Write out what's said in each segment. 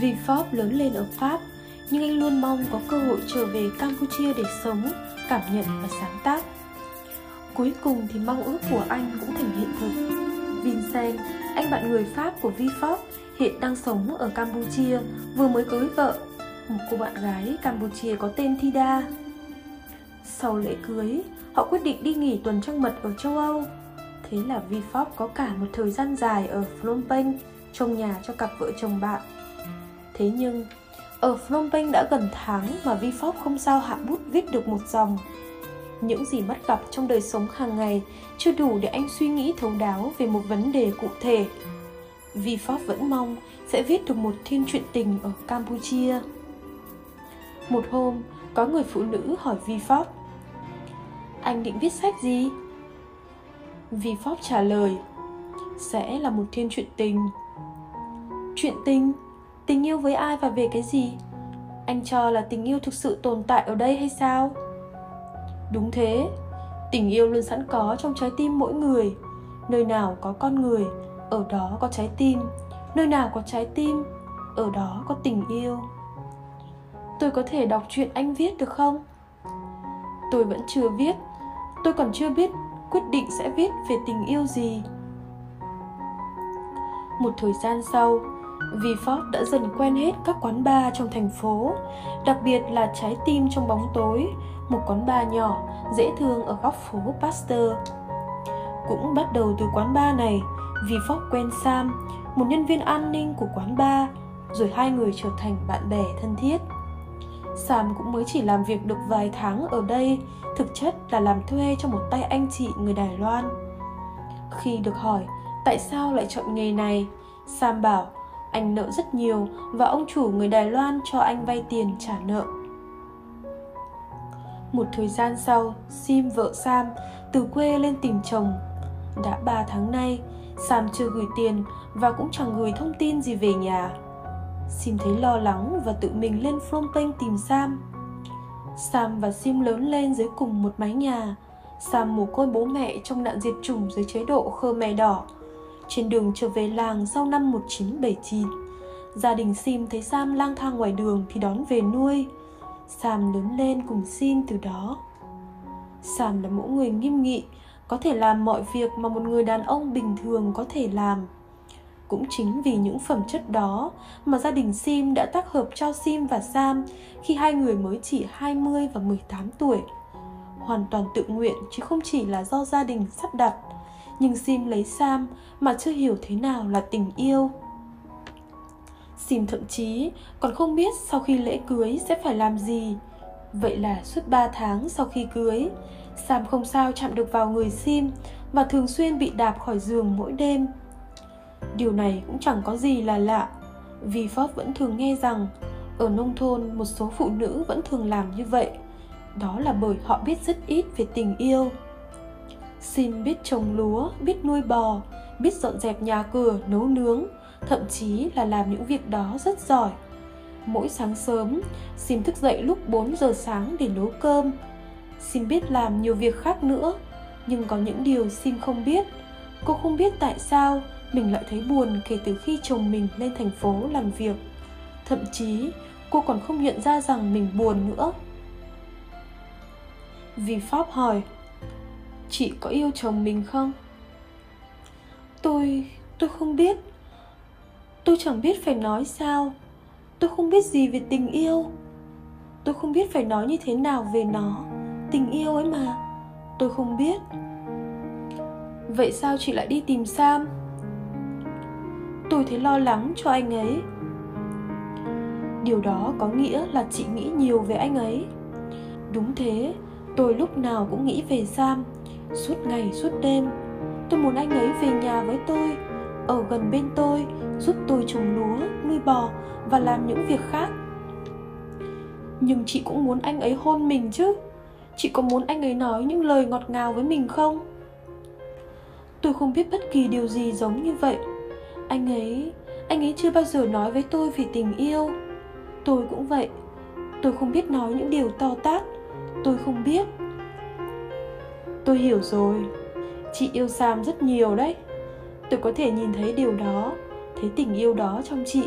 Vì Forbes lớn lên ở Pháp, nhưng anh luôn mong có cơ hội trở về Campuchia để sống, cảm nhận và sáng tác. Cuối cùng thì mong ước của anh cũng thành hiện thực. Vincent, anh bạn người Pháp của Vi Forbes, hiện đang sống ở Campuchia, vừa mới cưới vợ, một cô bạn gái Campuchia có tên Thida. Sau lễ cưới, họ quyết định đi nghỉ tuần trăng mật ở châu Âu. Thế là Vi Forbes có cả một thời gian dài ở Phnom Penh, trông nhà cho cặp vợ chồng bạn. Thế nhưng, ở Phnom Penh đã gần tháng mà Vi Phóc không sao hạ bút viết được một dòng. Những gì mất gặp trong đời sống hàng ngày chưa đủ để anh suy nghĩ thấu đáo về một vấn đề cụ thể. Vi Phóc vẫn mong sẽ viết được một thiên truyện tình ở Campuchia. Một hôm, có người phụ nữ hỏi Vi Phóc Anh định viết sách gì? Vi Phóc trả lời Sẽ là một thiên truyện tình Chuyện tình? Tình yêu với ai và về cái gì? Anh cho là tình yêu thực sự tồn tại ở đây hay sao? Đúng thế, tình yêu luôn sẵn có trong trái tim mỗi người Nơi nào có con người, ở đó có trái tim Nơi nào có trái tim, ở đó có tình yêu Tôi có thể đọc chuyện anh viết được không? Tôi vẫn chưa viết Tôi còn chưa biết quyết định sẽ viết về tình yêu gì Một thời gian sau, vì Ford đã dần quen hết các quán bar trong thành phố, đặc biệt là trái tim trong bóng tối, một quán bar nhỏ, dễ thương ở góc phố Pasteur. Cũng bắt đầu từ quán bar này, vì Ford quen Sam, một nhân viên an ninh của quán bar, rồi hai người trở thành bạn bè thân thiết. Sam cũng mới chỉ làm việc được vài tháng ở đây, thực chất là làm thuê cho một tay anh chị người Đài Loan. Khi được hỏi tại sao lại chọn nghề này, Sam bảo anh nợ rất nhiều và ông chủ người Đài Loan cho anh vay tiền trả nợ. Một thời gian sau, Sim vợ Sam từ quê lên tìm chồng. Đã 3 tháng nay, Sam chưa gửi tiền và cũng chẳng gửi thông tin gì về nhà. Sim thấy lo lắng và tự mình lên Phnom Penh tìm Sam. Sam và Sim lớn lên dưới cùng một mái nhà. Sam mồ côi bố mẹ trong nạn diệt chủng dưới chế độ Khmer Đỏ – trên đường trở về làng sau năm 1979, gia đình Sim thấy Sam lang thang ngoài đường thì đón về nuôi. Sam lớn lên cùng Sim từ đó. Sam là mẫu người nghiêm nghị, có thể làm mọi việc mà một người đàn ông bình thường có thể làm. Cũng chính vì những phẩm chất đó mà gia đình Sim đã tác hợp cho Sim và Sam khi hai người mới chỉ 20 và 18 tuổi. Hoàn toàn tự nguyện chứ không chỉ là do gia đình sắp đặt nhưng Sim lấy Sam mà chưa hiểu thế nào là tình yêu. Sim thậm chí còn không biết sau khi lễ cưới sẽ phải làm gì. Vậy là suốt 3 tháng sau khi cưới, Sam không sao chạm được vào người Sim và thường xuyên bị đạp khỏi giường mỗi đêm. Điều này cũng chẳng có gì là lạ, vì Fox vẫn thường nghe rằng ở nông thôn một số phụ nữ vẫn thường làm như vậy. Đó là bởi họ biết rất ít về tình yêu. Xin biết trồng lúa, biết nuôi bò, biết dọn dẹp nhà cửa, nấu nướng, thậm chí là làm những việc đó rất giỏi. Mỗi sáng sớm, Xin thức dậy lúc 4 giờ sáng để nấu cơm. Xin biết làm nhiều việc khác nữa, nhưng có những điều Xin không biết. Cô không biết tại sao mình lại thấy buồn kể từ khi chồng mình lên thành phố làm việc. Thậm chí, cô còn không nhận ra rằng mình buồn nữa. Vì Pháp hỏi, chị có yêu chồng mình không? Tôi tôi không biết. Tôi chẳng biết phải nói sao. Tôi không biết gì về tình yêu. Tôi không biết phải nói như thế nào về nó. Tình yêu ấy mà. Tôi không biết. Vậy sao chị lại đi tìm sam? Tôi thấy lo lắng cho anh ấy. Điều đó có nghĩa là chị nghĩ nhiều về anh ấy. Đúng thế, tôi lúc nào cũng nghĩ về sam suốt ngày, suốt đêm. Tôi muốn anh ấy về nhà với tôi, ở gần bên tôi, giúp tôi trồng lúa, nuôi bò và làm những việc khác. Nhưng chị cũng muốn anh ấy hôn mình chứ. Chị có muốn anh ấy nói những lời ngọt ngào với mình không? Tôi không biết bất kỳ điều gì giống như vậy. Anh ấy anh ấy chưa bao giờ nói với tôi về tình yêu. Tôi cũng vậy. Tôi không biết nói những điều to tát. Tôi không biết tôi hiểu rồi. Chị yêu sam rất nhiều đấy. Tôi có thể nhìn thấy điều đó thấy tình yêu đó trong chị.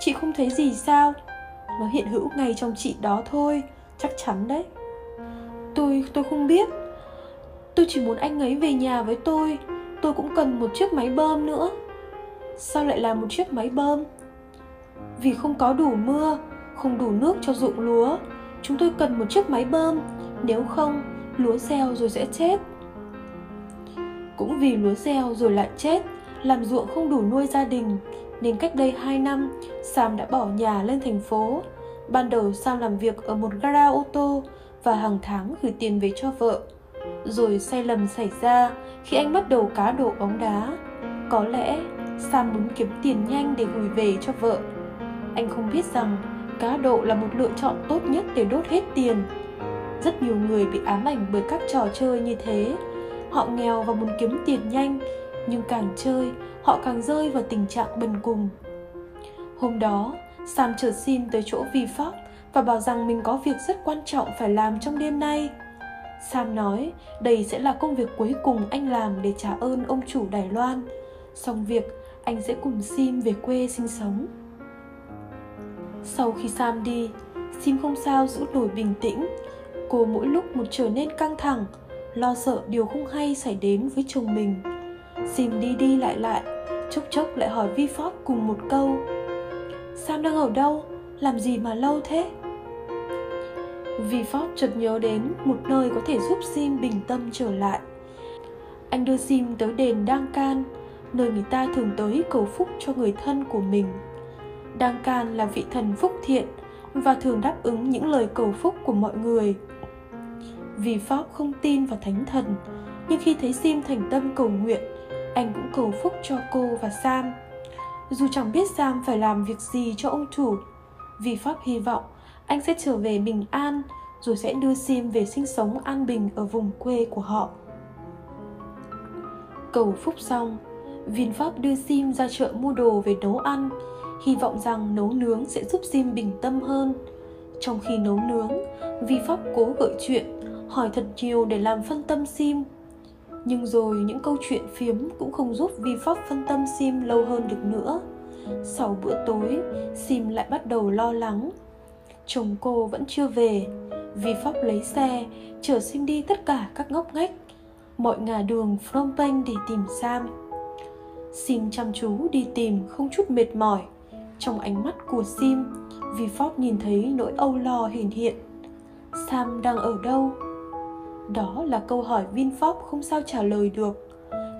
Chị không thấy gì sao. Nó hiện hữu ngay trong chị đó thôi Chắc chắn đấy. Tôi, tôi không biết. Tôi chỉ muốn anh ấy về nhà với tôi. Tôi cũng cần một chiếc máy bơm nữa. Sao lại là một chiếc máy bơm? Vì không có đủ mưa Không đủ nước cho ruộng lúa Chúng tôi cần một chiếc máy bơm. Nếu không lúa xeo rồi sẽ chết. Cũng vì lúa gieo rồi lại chết, làm ruộng không đủ nuôi gia đình, nên cách đây 2 năm, Sam đã bỏ nhà lên thành phố. Ban đầu Sam làm việc ở một gara ô tô và hàng tháng gửi tiền về cho vợ. Rồi sai lầm xảy ra khi anh bắt đầu cá độ bóng đá. Có lẽ Sam muốn kiếm tiền nhanh để gửi về cho vợ. Anh không biết rằng cá độ là một lựa chọn tốt nhất để đốt hết tiền rất nhiều người bị ám ảnh bởi các trò chơi như thế. Họ nghèo và muốn kiếm tiền nhanh, nhưng càng chơi, họ càng rơi vào tình trạng bần cùng. Hôm đó, sam chợt xin tới chỗ vi pháp và bảo rằng mình có việc rất quan trọng phải làm trong đêm nay. Sam nói, đây sẽ là công việc cuối cùng anh làm để trả ơn ông chủ đài loan. Xong việc, anh sẽ cùng sim về quê sinh sống. Sau khi sam đi, sim không sao giữ nổi bình tĩnh cô mỗi lúc một trở nên căng thẳng, lo sợ điều không hay xảy đến với chồng mình. Xin đi đi lại lại, chốc chốc lại hỏi vi phóp cùng một câu. Sam đang ở đâu? Làm gì mà lâu thế? Vi phóp chợt nhớ đến một nơi có thể giúp sim bình tâm trở lại. Anh đưa sim tới đền đăng can, nơi người ta thường tới cầu phúc cho người thân của mình. Đăng can là vị thần phúc thiện và thường đáp ứng những lời cầu phúc của mọi người vì Pháp không tin vào thánh thần, nhưng khi thấy Sim thành tâm cầu nguyện, anh cũng cầu phúc cho cô và Sam. Dù chẳng biết Sam phải làm việc gì cho ông chủ, vì Pháp hy vọng anh sẽ trở về bình an rồi sẽ đưa Sim về sinh sống an bình ở vùng quê của họ. Cầu phúc xong, Vin Pháp đưa Sim ra chợ mua đồ về nấu ăn, hy vọng rằng nấu nướng sẽ giúp Sim bình tâm hơn. Trong khi nấu nướng, Vi Pháp cố gợi chuyện hỏi thật nhiều để làm phân tâm sim. Nhưng rồi những câu chuyện phiếm cũng không giúp vi pháp phân tâm sim lâu hơn được nữa. Sau bữa tối, sim lại bắt đầu lo lắng. Chồng cô vẫn chưa về. Vi pháp lấy xe, chở sim đi tất cả các ngóc ngách. Mọi ngả đường phnom penh để tìm sam. Sim chăm chú đi tìm, không chút mệt mỏi. Trong ánh mắt của sim, vi pháp nhìn thấy nỗi âu lo hiện hiện. Sam đang ở đâu? Đó là câu hỏi VinFast không sao trả lời được.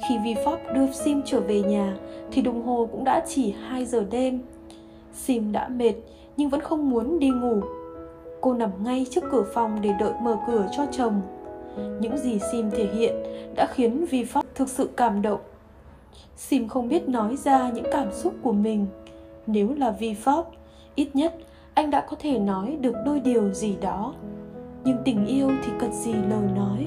Khi VinFast đưa Sim trở về nhà thì đồng hồ cũng đã chỉ 2 giờ đêm. Sim đã mệt nhưng vẫn không muốn đi ngủ. Cô nằm ngay trước cửa phòng để đợi mở cửa cho chồng. Những gì Sim thể hiện đã khiến VinFast thực sự cảm động. Sim không biết nói ra những cảm xúc của mình. Nếu là VinFast, ít nhất anh đã có thể nói được đôi điều gì đó nhưng tình yêu thì cần gì lời nói.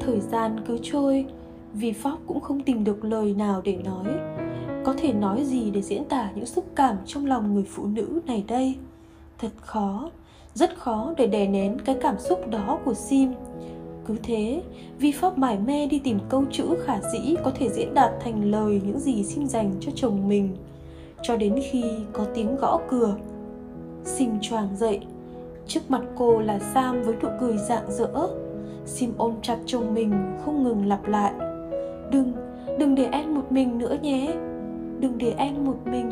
Thời gian cứ trôi, vì pháp cũng không tìm được lời nào để nói. Có thể nói gì để diễn tả những xúc cảm trong lòng người phụ nữ này đây? Thật khó, rất khó để đè nén cái cảm xúc đó của sim. Cứ thế vi pháp mải mê đi tìm câu chữ khả dĩ có thể diễn đạt thành lời những gì sim dành cho chồng mình. Cho đến khi có tiếng gõ cửa, sim choàng dậy. Trước mặt cô là Sam với nụ cười rạng rỡ. Sim ôm chặt chồng mình không ngừng lặp lại. Đừng, đừng để em một mình nữa nhé. Đừng để em một mình.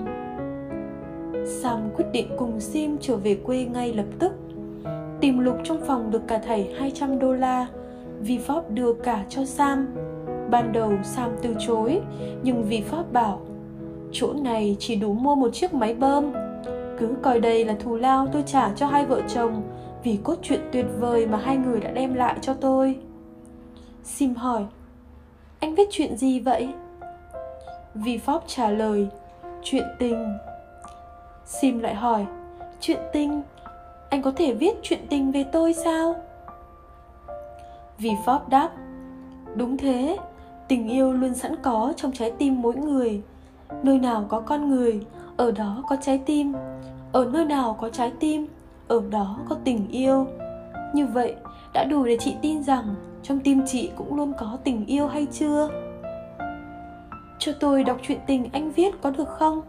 Sam quyết định cùng Sim trở về quê ngay lập tức. Tìm lục trong phòng được cả thầy 200 đô la Vì Pháp đưa cả cho Sam. Ban đầu Sam từ chối Nhưng vì Pháp bảo Chỗ này chỉ đủ mua một chiếc máy bơm cứ coi đây là thù lao, tôi trả cho hai vợ chồng, vì cốt truyện tuyệt vời mà hai người đã đem lại cho tôi. Sim hỏi, anh viết chuyện gì vậy? Vì phóp trả lời, chuyện tình. Sim lại hỏi, chuyện tình? Anh có thể viết chuyện tình về tôi sao? Vì phóp đáp, đúng thế, tình yêu luôn sẵn có trong trái tim mỗi người. Nơi nào có con người, ở đó có trái tim ở nơi nào có trái tim ở đó có tình yêu như vậy đã đủ để chị tin rằng trong tim chị cũng luôn có tình yêu hay chưa cho tôi đọc truyện tình anh viết có được không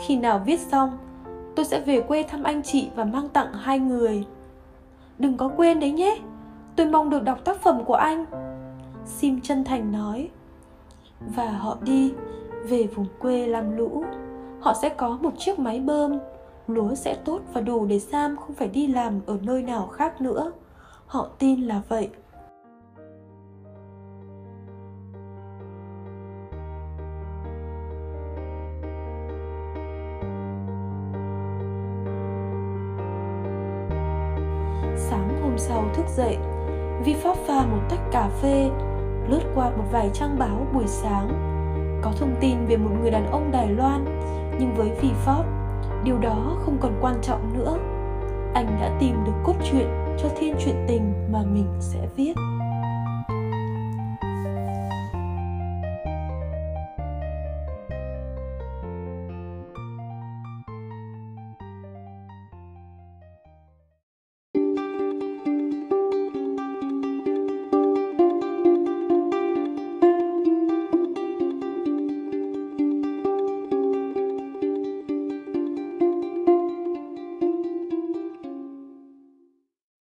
Khi nào viết xong, tôi sẽ về quê thăm anh chị và mang tặng hai người. Đừng có quên đấy nhé, tôi mong được đọc tác phẩm của anh. Sim chân thành nói. Và họ đi về vùng quê làm lũ. Họ sẽ có một chiếc máy bơm, lúa sẽ tốt và đủ để Sam không phải đi làm ở nơi nào khác nữa. Họ tin là vậy. Sáng hôm sau thức dậy, Vi Pháp pha một tách cà phê, lướt qua một vài trang báo buổi sáng. Có thông tin về một người đàn ông Đài Loan, nhưng với vì Pháp, điều đó không còn quan trọng nữa. Anh đã tìm được cốt truyện cho thiên truyện tình mà mình sẽ viết.